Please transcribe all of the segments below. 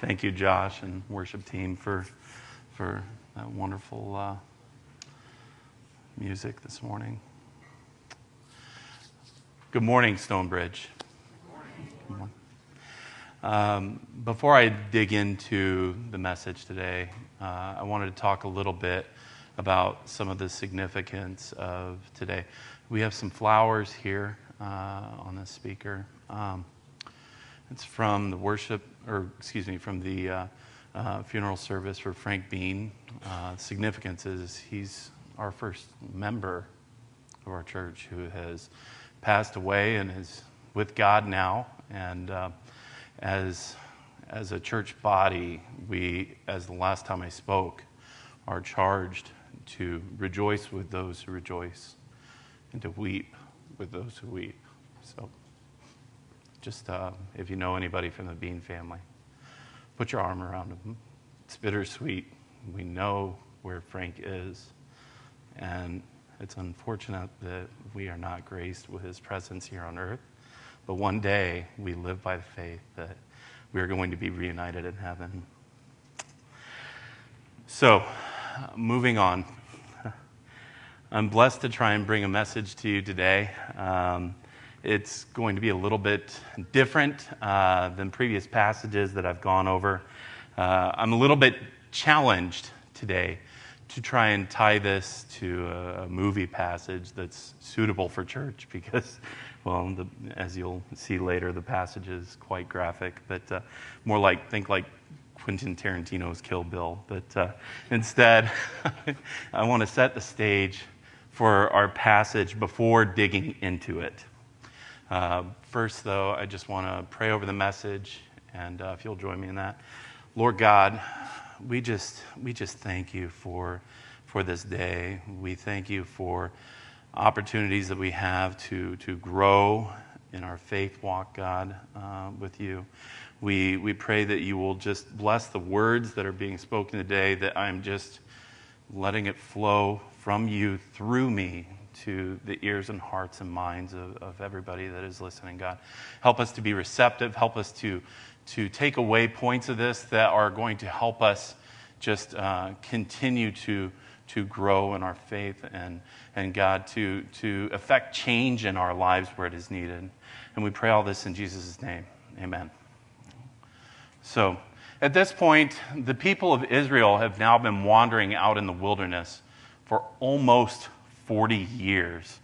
Thank you, Josh and worship team, for, for that wonderful uh, music this morning. Good morning, Stonebridge. Good morning. Um, before I dig into the message today, uh, I wanted to talk a little bit about some of the significance of today. We have some flowers here uh, on the speaker. Um, it's from the worship, or excuse me, from the uh, uh, funeral service for Frank Bean. Uh, significance is he's our first member of our church who has passed away and is with God now. And uh, as as a church body, we, as the last time I spoke, are charged to rejoice with those who rejoice and to weep with those who weep. So just uh, if you know anybody from the Bean family, put your arm around them. It's bittersweet. We know where Frank is, and it's unfortunate that we are not graced with his presence here on earth. But one day we live by the faith that we are going to be reunited in heaven. So, moving on. I'm blessed to try and bring a message to you today. Um, it's going to be a little bit different uh, than previous passages that I've gone over. Uh, I'm a little bit challenged today to try and tie this to a, movie passage that's suitable for church because, well, the, as you'll see later, the passage is quite graphic, but uh, more like, think like Quentin Tarantino's Kill Bill. But uh, instead, I want to set the stage for our passage before digging into it. Uh, first, though, I just want to pray over the message, and uh, if you'll join me in that. Lord God, we just, we just thank you for, for this day. We thank you for opportunities that we have to, to grow in our faith walk, God, uh, with you. We, we pray that you will just bless the words that are being spoken today, that I'm just letting it flow from you through me to the ears and hearts and minds of, of everybody that is listening, God. Help us to be receptive. Help us to, to take away points of this that are going to help us just uh, continue to, to grow in our faith and, and God, to, to affect change in our lives where it is needed. And we pray all this in Jesus' name. Amen. So, at this point, the people of Israel have now been wandering out in the wilderness for almost 40 years.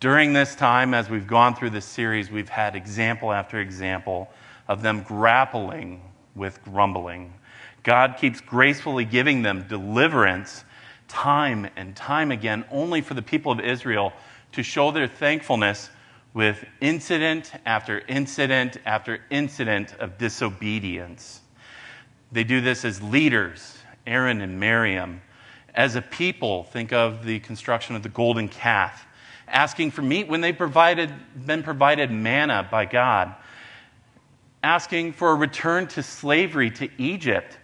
During this time, as we've gone through this series, we've had example after example of them grappling with grumbling. God keeps gracefully giving them deliverance time and time again, only for the people of Israel to show their thankfulness with incident after incident after incident of disobedience. They do this as leaders, Aaron and Miriam as a people, think of the construction of the golden calf, asking for meat when they've provided, been provided manna by God, asking for a return to slavery to Egypt,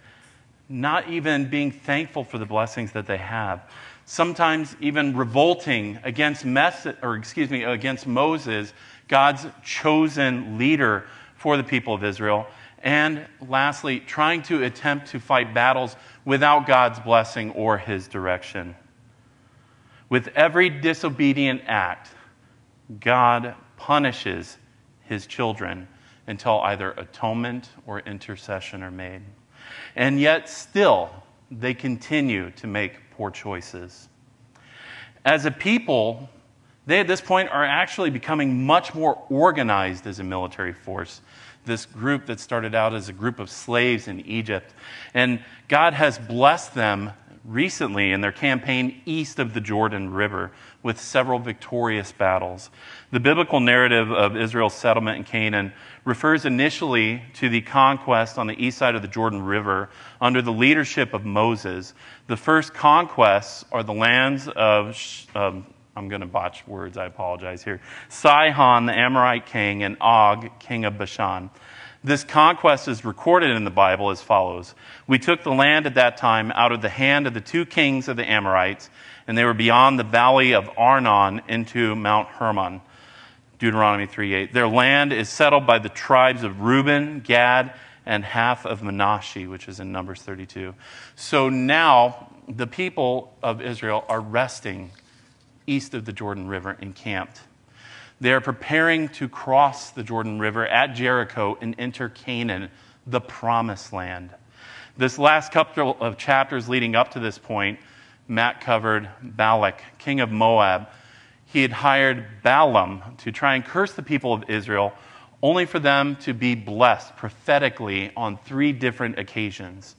not even being thankful for the blessings that they have. Sometimes even revolting against, Mes- or excuse me, against Moses, God's chosen leader for the people of Israel. And lastly, trying to attempt to fight battles without God's blessing or his direction. With every disobedient act, God punishes his children until either atonement or intercession are made. And yet, still, they continue to make poor choices. As a people, they at this point are actually becoming much more organized as a military force this group that started out as a group of slaves in Egypt. And God has blessed them recently in their campaign east of the Jordan River with several victorious battles. The biblical narrative of Israel's settlement in Canaan refers initially to the conquest on the east side of the Jordan River under the leadership of Moses. The first conquests are the lands of um, I'm going to botch words, I apologize here. Sihon, the Amorite king, and Og, king of Bashan. This conquest is recorded in the Bible as follows We took the land at that time out of the hand of the two kings of the Amorites, and they were beyond the valley of Arnon into Mount Hermon. Deuteronomy 3:8. Their land is settled by the tribes of Reuben, Gad, and half of Manasseh, which is in Numbers 32. So now the people of Israel are resting east of the Jordan River encamped. They are preparing to cross the Jordan River at Jericho and enter Canaan, the promised land. This last couple of chapters leading up to this point, Matt covered Balak, king of Moab. He had hired Balaam to try and curse the people of Israel, only for them to be blessed prophetically on three different occasions.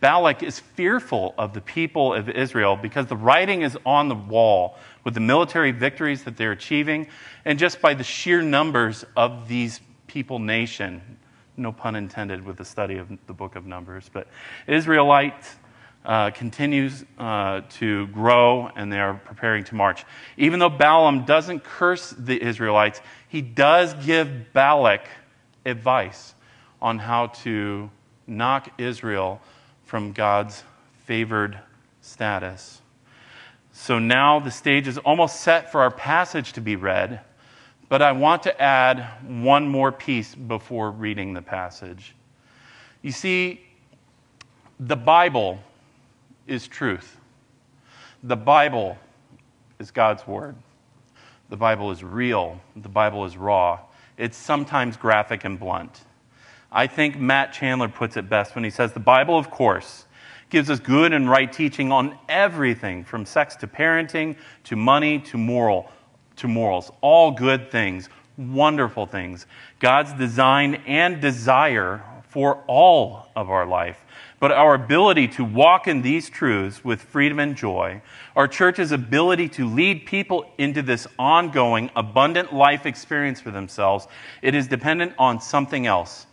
Balak is fearful of the people of Israel because the writing is on the wall with the military victories that they're achieving and just by the sheer numbers of these people nation. No pun intended with the study of the book of Numbers, but Israelite uh, continues uh, to grow and they are preparing to march. Even though Balaam doesn't curse the Israelites, he does give Balak advice on how to knock Israel from God's favored status. So now the stage is almost set for our passage to be read, but I want to add one more piece before reading the passage. You see, the Bible is truth. The Bible is God's Word. The Bible is real. The Bible is raw. It's sometimes graphic and blunt. I think Matt Chandler puts it best when he says the Bible, of course, gives us good and right teaching on everything from sex to parenting to money to moral to morals. All good things, wonderful things. God's design and desire for all of our life. But our ability to walk in these truths with freedom and joy, our church's ability to lead people into this ongoing, abundant life experience for themselves, it is dependent on something else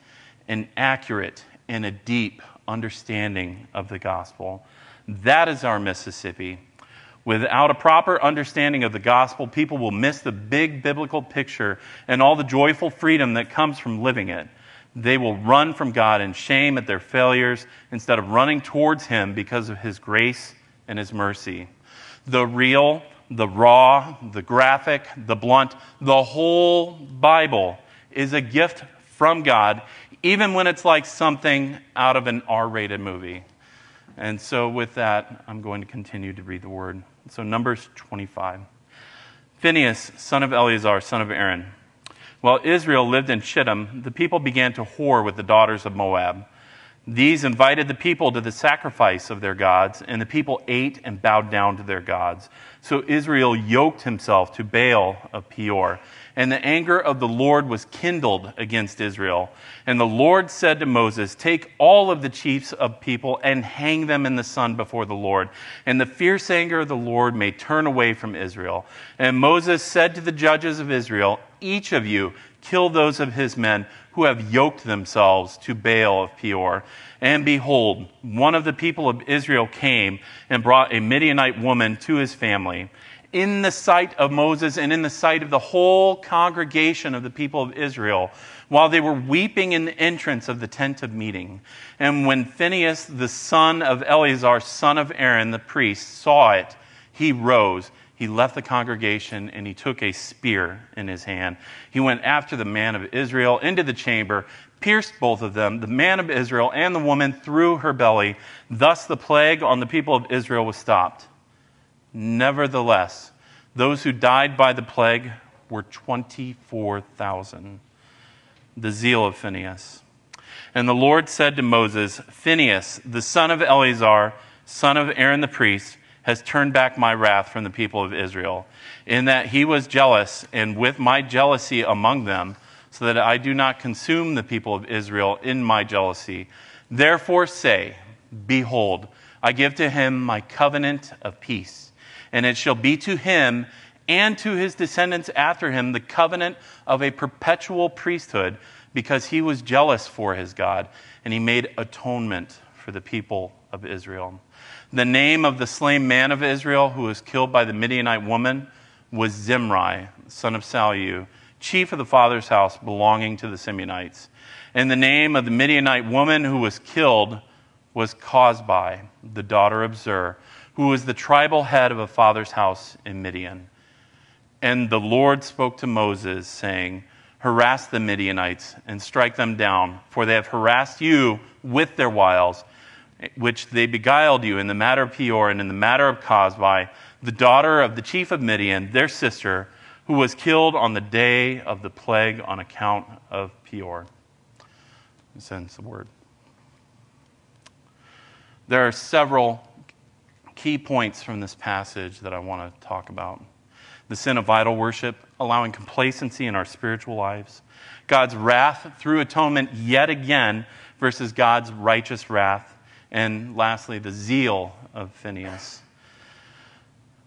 an accurate and a deep understanding of the gospel. That is our Mississippi. Without a proper understanding of the gospel, people will miss the big biblical picture and all the joyful freedom that comes from living it. They will run from God in shame at their failures instead of running towards Him because of His grace and His mercy. The real, the raw, the graphic, the blunt, the whole Bible is a gift from God, even when it's like something out of an R rated movie. And so, with that, I'm going to continue to read the word. So, Numbers 25. Phinehas, son of Eleazar, son of Aaron. While Israel lived in Shittim, the people began to whore with the daughters of Moab. These invited the people to the sacrifice of their gods, and the people ate and bowed down to their gods. So Israel yoked himself to Baal of Peor, and the anger of the Lord was kindled against Israel. And the Lord said to Moses, Take all of the chiefs of people and hang them in the sun before the Lord, and the fierce anger of the Lord may turn away from Israel. And Moses said to the judges of Israel, Each of you kill those of his men who have yoked themselves to Baal of Peor. And behold, one of the people of Israel came and brought a Midianite woman to his family. In the sight of Moses and in the sight of the whole congregation of the people of Israel, while they were weeping in the entrance of the tent of meeting. And when Phinehas, the son of Eleazar, son of Aaron, the priest, saw it, he rose he left the congregation and he took a spear in his hand. He went after the man of Israel into the chamber, pierced both of them, the man of Israel and the woman through her belly. Thus the plague on the people of Israel was stopped. Nevertheless, those who died by the plague were 24,000. The zeal of Phinehas. And the Lord said to Moses, Phinehas, the son of Eleazar, son of Aaron the priest, has turned back my wrath from the people of Israel, in that he was jealous, and with my jealousy among them, so that I do not consume the people of Israel in my jealousy. Therefore say, Behold, I give to him my covenant of peace, and it shall be to him and to his descendants after him the covenant of a perpetual priesthood, because he was jealous for his God, and he made atonement for the people of Israel. The name of the slain man of Israel who was killed by the Midianite woman was Zimri, son of Salu, chief of the father's house belonging to the Simeonites. And the name of the Midianite woman who was killed was Cozbi, the daughter of Zur, who was the tribal head of a father's house in Midian. And the Lord spoke to Moses, saying, harass the Midianites and strike them down, for they have harassed you with their wiles, which they beguiled you in the matter of Peor and in the matter of Cozbi, the daughter of the chief of Midian, their sister, who was killed on the day of the plague on account of Peor. Sends the word. There are several key points from this passage that I want to talk about. The sin of idol worship, allowing complacency in our spiritual lives, God's wrath through atonement yet again versus God's righteous wrath, and lastly, the zeal of Phineas.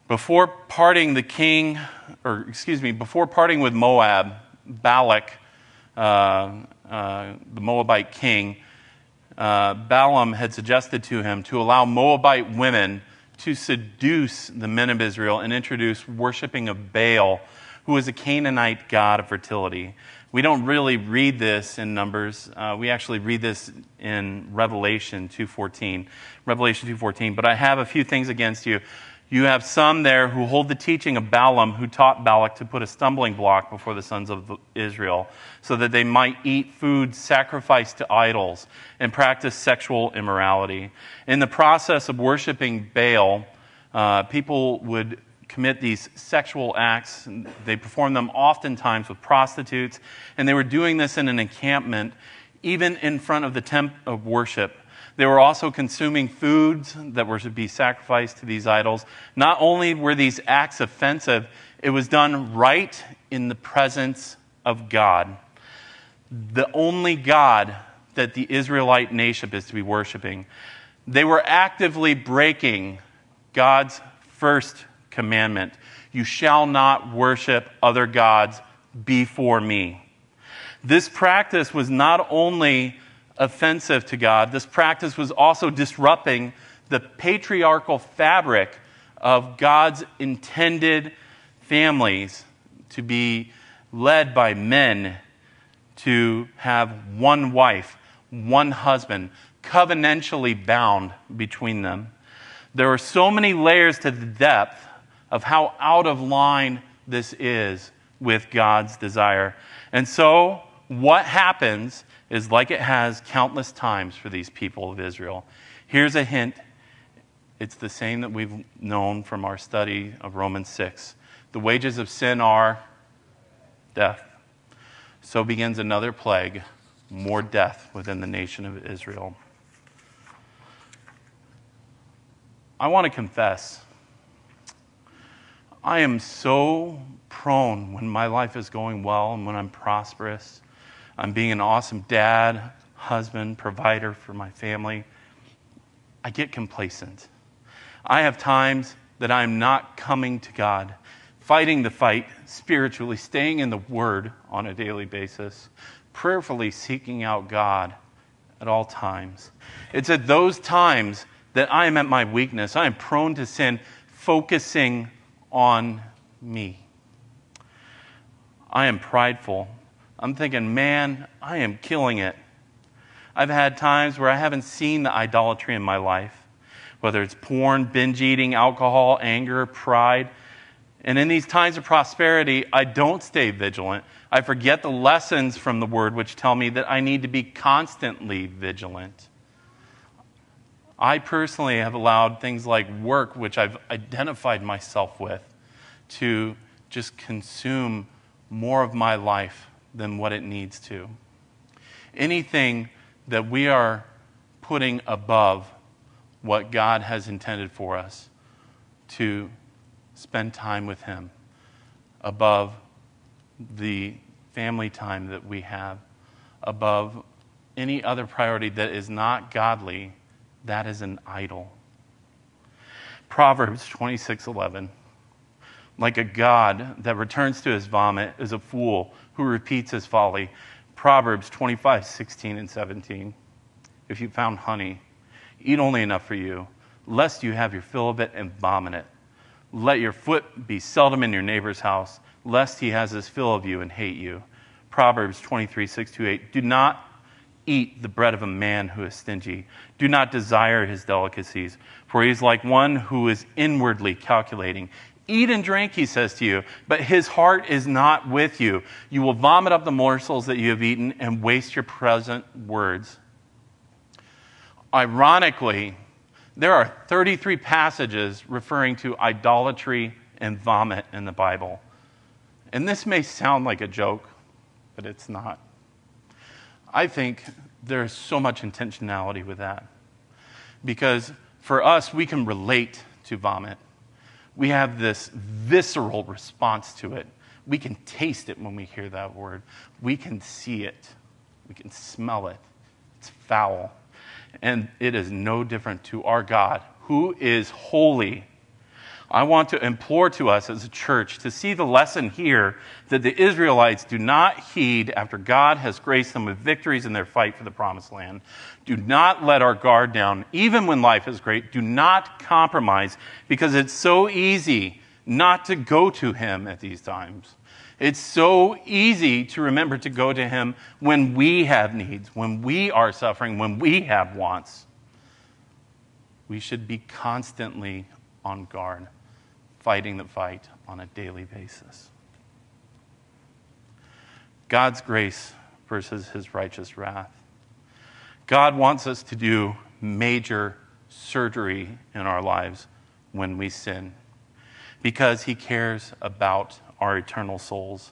Before parting the king, or excuse me, before parting with Moab, Balak, uh, uh, the Moabite king, uh, Balaam had suggested to him to allow Moabite women to seduce the men of Israel and introduce worshiping of Baal, who was a Canaanite god of fertility. We don't really read this in Numbers. Uh, we actually read this in Revelation 2:14. Revelation 2:14. But I have a few things against you. You have some there who hold the teaching of Balaam, who taught Balak to put a stumbling block before the sons of Israel, so that they might eat food sacrificed to idols and practice sexual immorality. In the process of worshiping Baal, uh, people would commit these sexual acts. They performed them oftentimes with prostitutes, and they were doing this in an encampment, even in front of the tent of worship. They were also consuming foods that were to be sacrificed to these idols. Not only were these acts offensive, it was done right in the presence of God. The only God that the Israelite nation is to be worshiping. They were actively breaking God's first commandment You shall not worship other gods before me. This practice was not only offensive to God. This practice was also disrupting the patriarchal fabric of God's intended families to be led by men to have one wife, one husband, covenantally bound between them. There are so many layers to the depth of how out of line this is with God's desire. And so, what happens is like it has countless times for these people of Israel. Here's a hint it's the same that we've known from our study of Romans 6. The wages of sin are death. So begins another plague, more death within the nation of Israel. I want to confess. I am so prone when my life is going well and when I'm prosperous I'm being an awesome dad, husband, provider for my family, I get complacent. I have times that I'm not coming to God, fighting the fight spiritually, staying in the Word on a daily basis, prayerfully seeking out God at all times. It's at those times that I am at my weakness. I am prone to sin, focusing on me. I am prideful I'm thinking, man, I am killing it. I've had times where I haven't seen the idolatry in my life, whether it's porn, binge eating, alcohol, anger, pride. And in these times of prosperity, I don't stay vigilant. I forget the lessons from the word which tell me that I need to be constantly vigilant. I personally have allowed things like work, which I've identified myself with, to just consume more of my life than what it needs to. Anything that we are putting above what God has intended for us to spend time with Him, above the family time that we have, above any other priority that is not godly, that is an idol. Proverbs 26:11 Like a god that returns to his vomit is a fool who repeats his folly. Proverbs 25, 16, and 17. If you found honey, eat only enough for you, lest you have your fill of it and vomit it. Let your foot be seldom in your neighbor's house, lest he has his fill of you and hate you. Proverbs 23, 6 to 8. Do not eat the bread of a man who is stingy. Do not desire his delicacies, for he is like one who is inwardly calculating, Eat and drink, he says to you, but his heart is not with you. You will vomit up the morsels that you have eaten and waste your present words. Ironically, there are 33 passages referring to idolatry and vomit in the Bible. And this may sound like a joke, but it's not. I think there's so much intentionality with that. Because for us, we can relate to vomit we have this visceral response to it. We can taste it when we hear that word. We can see it. We can smell it. It's foul. And it is no different to our God, who is holy I want to implore to us as a church to see the lesson here that the Israelites do not heed after God has graced them with victories in their fight for the promised land. Do not let our guard down, even when life is great. Do not compromise because it's so easy not to go to Him at these times. It's so easy to remember to go to Him when we have needs, when we are suffering, when we have wants. We should be constantly on guard fighting the fight on a daily basis. God's grace versus his righteous wrath. God wants us to do major surgery in our lives when we sin because he cares about our eternal souls.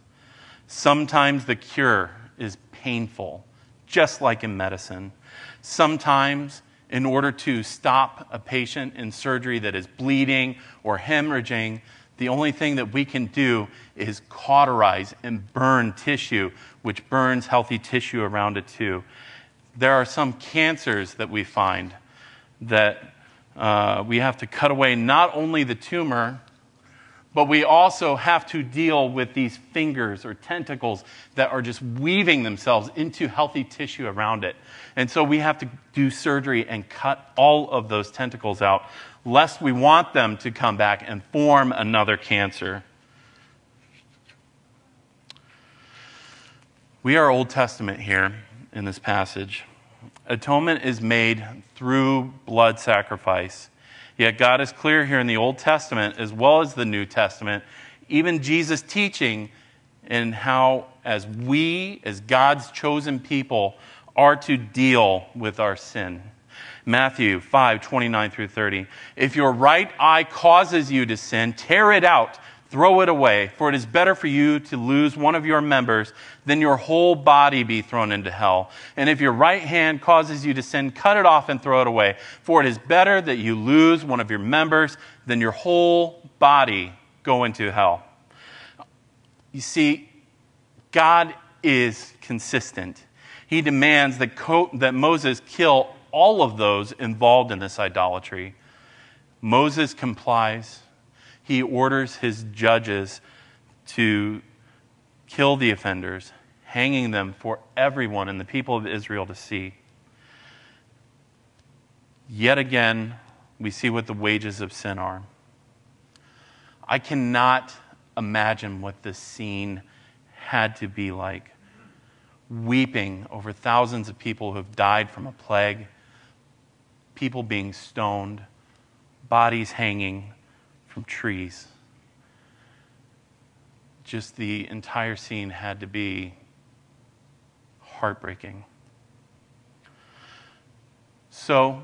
Sometimes the cure is painful, just like in medicine. Sometimes in order to stop a patient in surgery that is bleeding or hemorrhaging, the only thing that we can do is cauterize and burn tissue, which burns healthy tissue around it too. There are some cancers that we find that uh, we have to cut away not only the tumor, but we also have to deal with these fingers or tentacles that are just weaving themselves into healthy tissue around it. And so we have to do surgery and cut all of those tentacles out, lest we want them to come back and form another cancer. We are Old Testament here in this passage. Atonement is made through blood sacrifice. Yet God is clear here in the Old Testament as well as the New Testament, even Jesus' teaching in how, as we, as God's chosen people, are to deal with our sin. Matthew 5, 29 through 30. If your right eye causes you to sin, tear it out Throw it away, for it is better for you to lose one of your members than your whole body be thrown into hell. And if your right hand causes you to sin, cut it off and throw it away, for it is better that you lose one of your members than your whole body go into hell. You see, God is consistent. He demands that, Co- that Moses kill all of those involved in this idolatry. Moses complies he orders his judges to kill the offenders, hanging them for everyone and the people of Israel to see. Yet again, we see what the wages of sin are. I cannot imagine what this scene had to be like. Weeping over thousands of people who have died from a plague, people being stoned, bodies hanging, from trees. Just the entire scene had to be heartbreaking. So,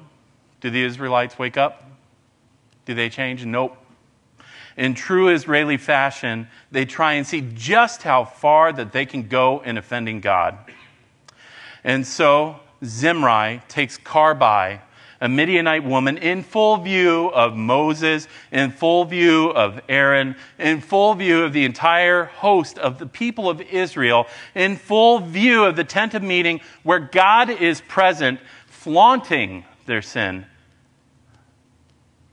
do the Israelites wake up? Do they change? Nope. In true Israeli fashion, they try and see just how far that they can go in offending God. And so Zimri takes Carby, a Midianite woman in full view of Moses, in full view of Aaron, in full view of the entire host of the people of Israel, in full view of the tent of meeting where God is present, flaunting their sin.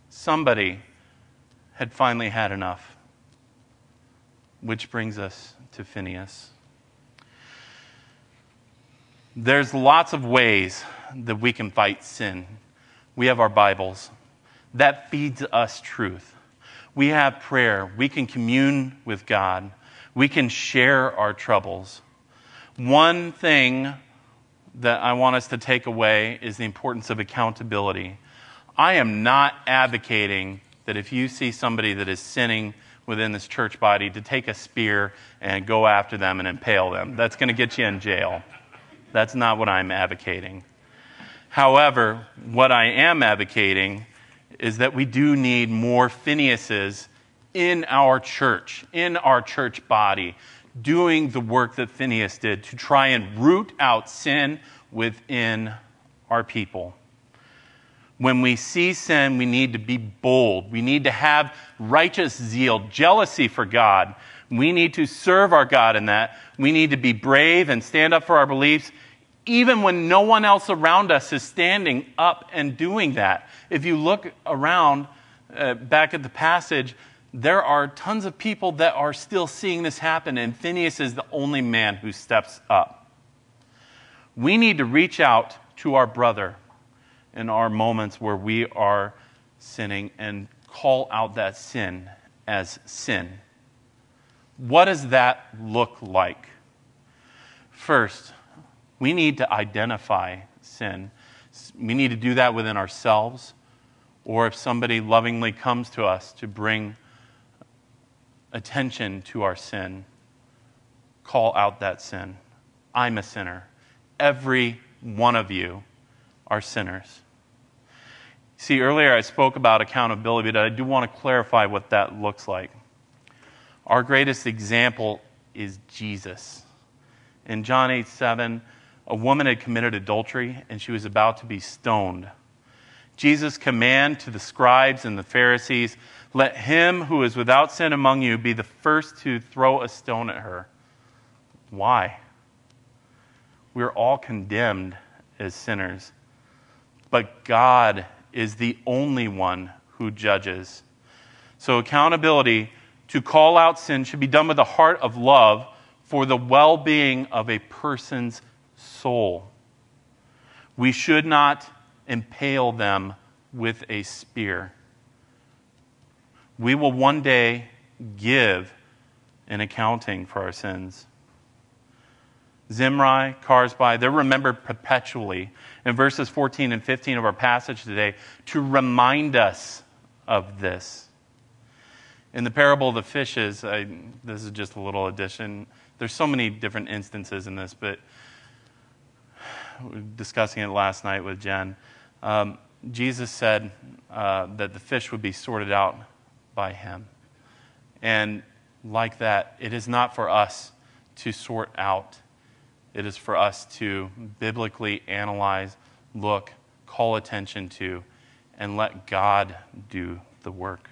Somebody had finally had enough. Which brings us to Phineas. There's lots of ways that we can fight sin we have our Bibles. That feeds us truth. We have prayer. We can commune with God. We can share our troubles. One thing that I want us to take away is the importance of accountability. I am not advocating that if you see somebody that is sinning within this church body to take a spear and go after them and impale them. That's going to get you in jail. That's not what I'm advocating. However, what I am advocating is that we do need more Phineases in our church, in our church body, doing the work that Phineas did to try and root out sin within our people. When we see sin, we need to be bold. We need to have righteous zeal, jealousy for God. We need to serve our God in that. We need to be brave and stand up for our beliefs, even when no one else around us is standing up and doing that. If you look around uh, back at the passage, there are tons of people that are still seeing this happen, and Phineas is the only man who steps up. We need to reach out to our brother in our moments where we are sinning and call out that sin as sin. What does that look like? First, we need to identify sin. We need to do that within ourselves, or if somebody lovingly comes to us to bring attention to our sin, call out that sin. I'm a sinner. Every one of you are sinners. See, earlier I spoke about accountability, but I do want to clarify what that looks like. Our greatest example is Jesus. In John 8 7, a woman had committed adultery and she was about to be stoned. Jesus' command to the scribes and the Pharisees let him who is without sin among you be the first to throw a stone at her. Why? We're all condemned as sinners, but God is the only one who judges. So, accountability to call out sin should be done with a heart of love for the well being of a person's soul. We should not impale them with a spear. We will one day give an accounting for our sins. Zimri, Karsbai, they're remembered perpetually in verses 14 and 15 of our passage today to remind us of this. In the parable of the fishes, I, this is just a little addition. There's so many different instances in this, but discussing it last night with Jen. Um, Jesus said uh, that the fish would be sorted out by him. And like that, it is not for us to sort out it is for us to biblically analyze, look, call attention to, and let God do the work.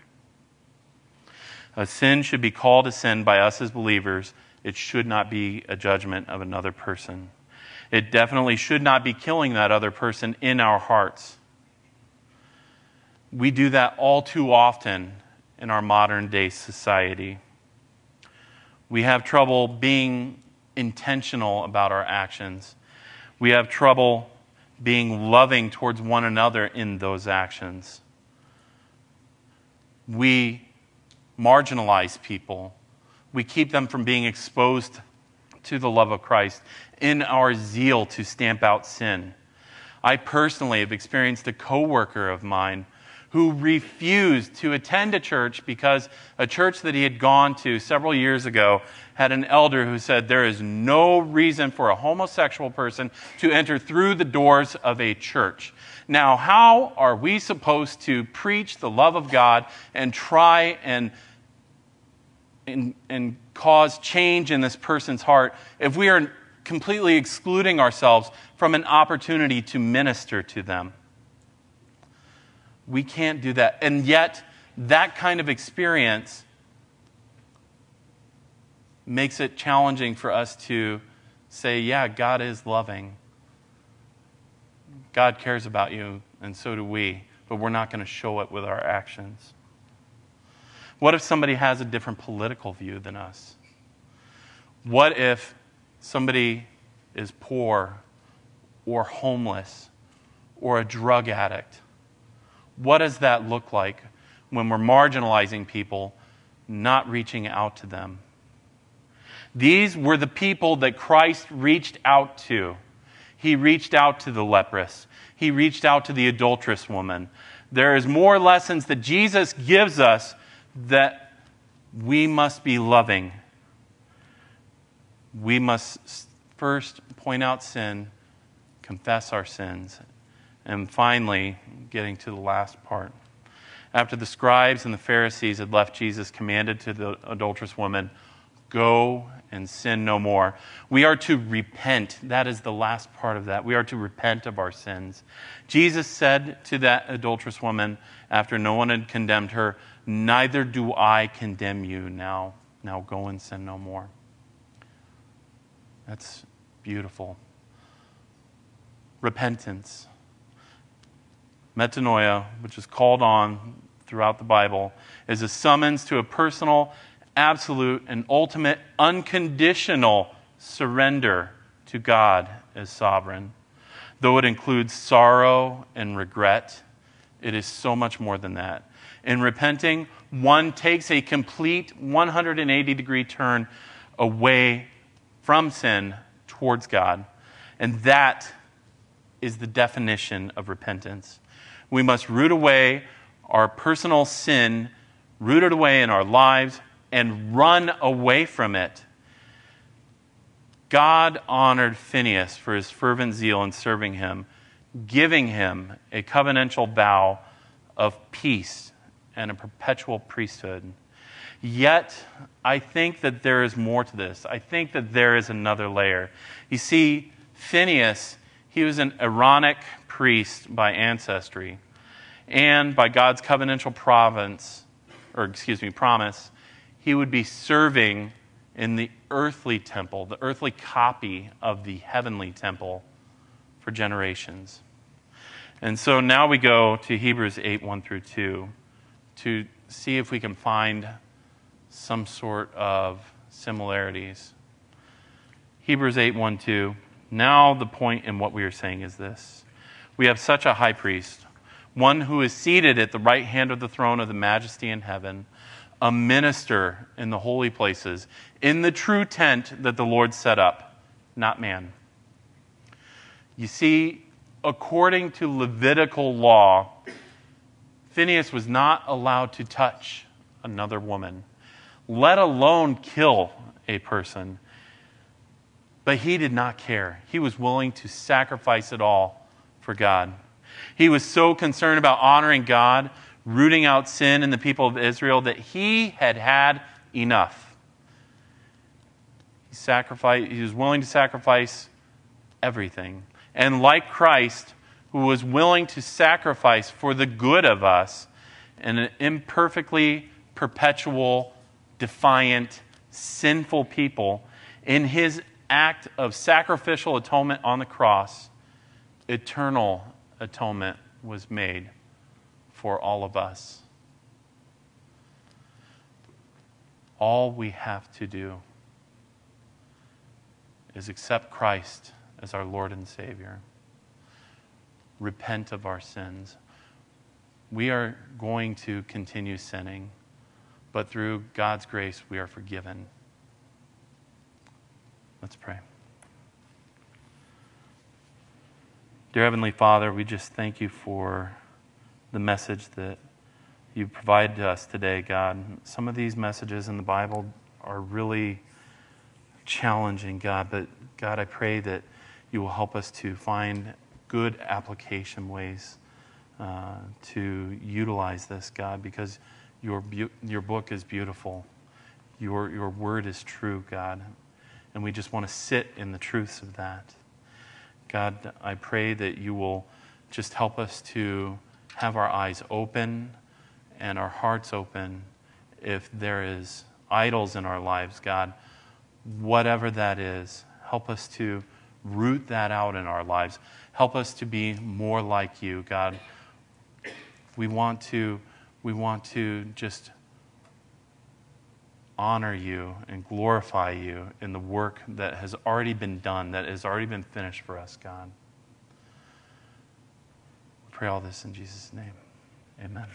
A sin should be called a sin by us as believers. It should not be a judgment of another person. It definitely should not be killing that other person in our hearts. We do that all too often in our modern day society. We have trouble being intentional about our actions. We have trouble being loving towards one another in those actions. We marginalize people. We keep them from being exposed to the love of Christ in our zeal to stamp out sin. I personally have experienced a coworker of mine who refused to attend a church because a church that he had gone to several years ago had an elder who said there is no reason for a homosexual person to enter through the doors of a church. Now, how are we supposed to preach the love of God and try and, and, and cause change in this person's heart if we are completely excluding ourselves from an opportunity to minister to them? We can't do that. And yet, that kind of experience makes it challenging for us to say, yeah, God is loving. God cares about you, and so do we, but we're not going to show it with our actions. What if somebody has a different political view than us? What if somebody is poor or homeless or a drug addict? What does that look like when we're marginalizing people, not reaching out to them? These were the people that Christ reached out to. He reached out to the leprous, he reached out to the adulterous woman. There is more lessons that Jesus gives us that we must be loving. We must first point out sin, confess our sins, and finally, getting to the last part. After the scribes and the Pharisees had left Jesus, commanded to the adulterous woman, Go and sin no more. We are to repent. That is the last part of that. We are to repent of our sins. Jesus said to that adulterous woman, after no one had condemned her, Neither do I condemn you now. Now go and sin no more. That's beautiful. Repentance. Metanoia, which is called on throughout the Bible, is a summons to a personal, absolute, and ultimate, unconditional surrender to God as sovereign. Though it includes sorrow and regret, it is so much more than that. In repenting, one takes a complete 180 degree turn away from sin towards God. And that is the definition of repentance. We must root away our personal sin, root it away in our lives, and run away from it. God honored Phineas for his fervent zeal in serving him, giving him a covenantal vow of peace and a perpetual priesthood. Yet, I think that there is more to this. I think that there is another layer. You see, Phineas, he was an Aaronic priest by ancestry and by God's covenantal province, or excuse me, promise, he would be serving in the earthly temple, the earthly copy of the heavenly temple for generations. And so now we go to Hebrews 8 1 through 2 to see if we can find some sort of similarities. Hebrews 8 1 2. Now, the point in what we are saying is this we have such a high priest one who is seated at the right hand of the throne of the majesty in heaven, a minister in the holy places, in the true tent that the Lord set up, not man. You see, according to Levitical law, Phineas was not allowed to touch another woman, let alone kill a person. But he did not care. He was willing to sacrifice it all for God. He was so concerned about honoring God, rooting out sin in the people of Israel, that he had had enough. He, sacrificed, he was willing to sacrifice everything. And like Christ, who was willing to sacrifice for the good of us, in an imperfectly perpetual, defiant, sinful people, in his act of sacrificial atonement on the cross, eternal atonement was made for all of us. All we have to do is accept Christ as our Lord and Savior, repent of our sins. We are going to continue sinning, but through God's grace, we are forgiven. Let's pray. Dear Heavenly Father, we just thank you for the message that you provide to us today, God. Some of these messages in the Bible are really challenging, God, but God, I pray that you will help us to find good application ways uh, to utilize this, God, because your, bu- your book is beautiful. Your, your word is true, God. And we just want to sit in the truths of that. God, I pray that you will just help us to have our eyes open and our hearts open if there is idols in our lives, God, whatever that is, help us to root that out in our lives. Help us to be more like you, God. We want to, we want to just honor you and glorify you in the work that has already been done, that has already been finished for us, God. We pray all this in Jesus' name. Amen.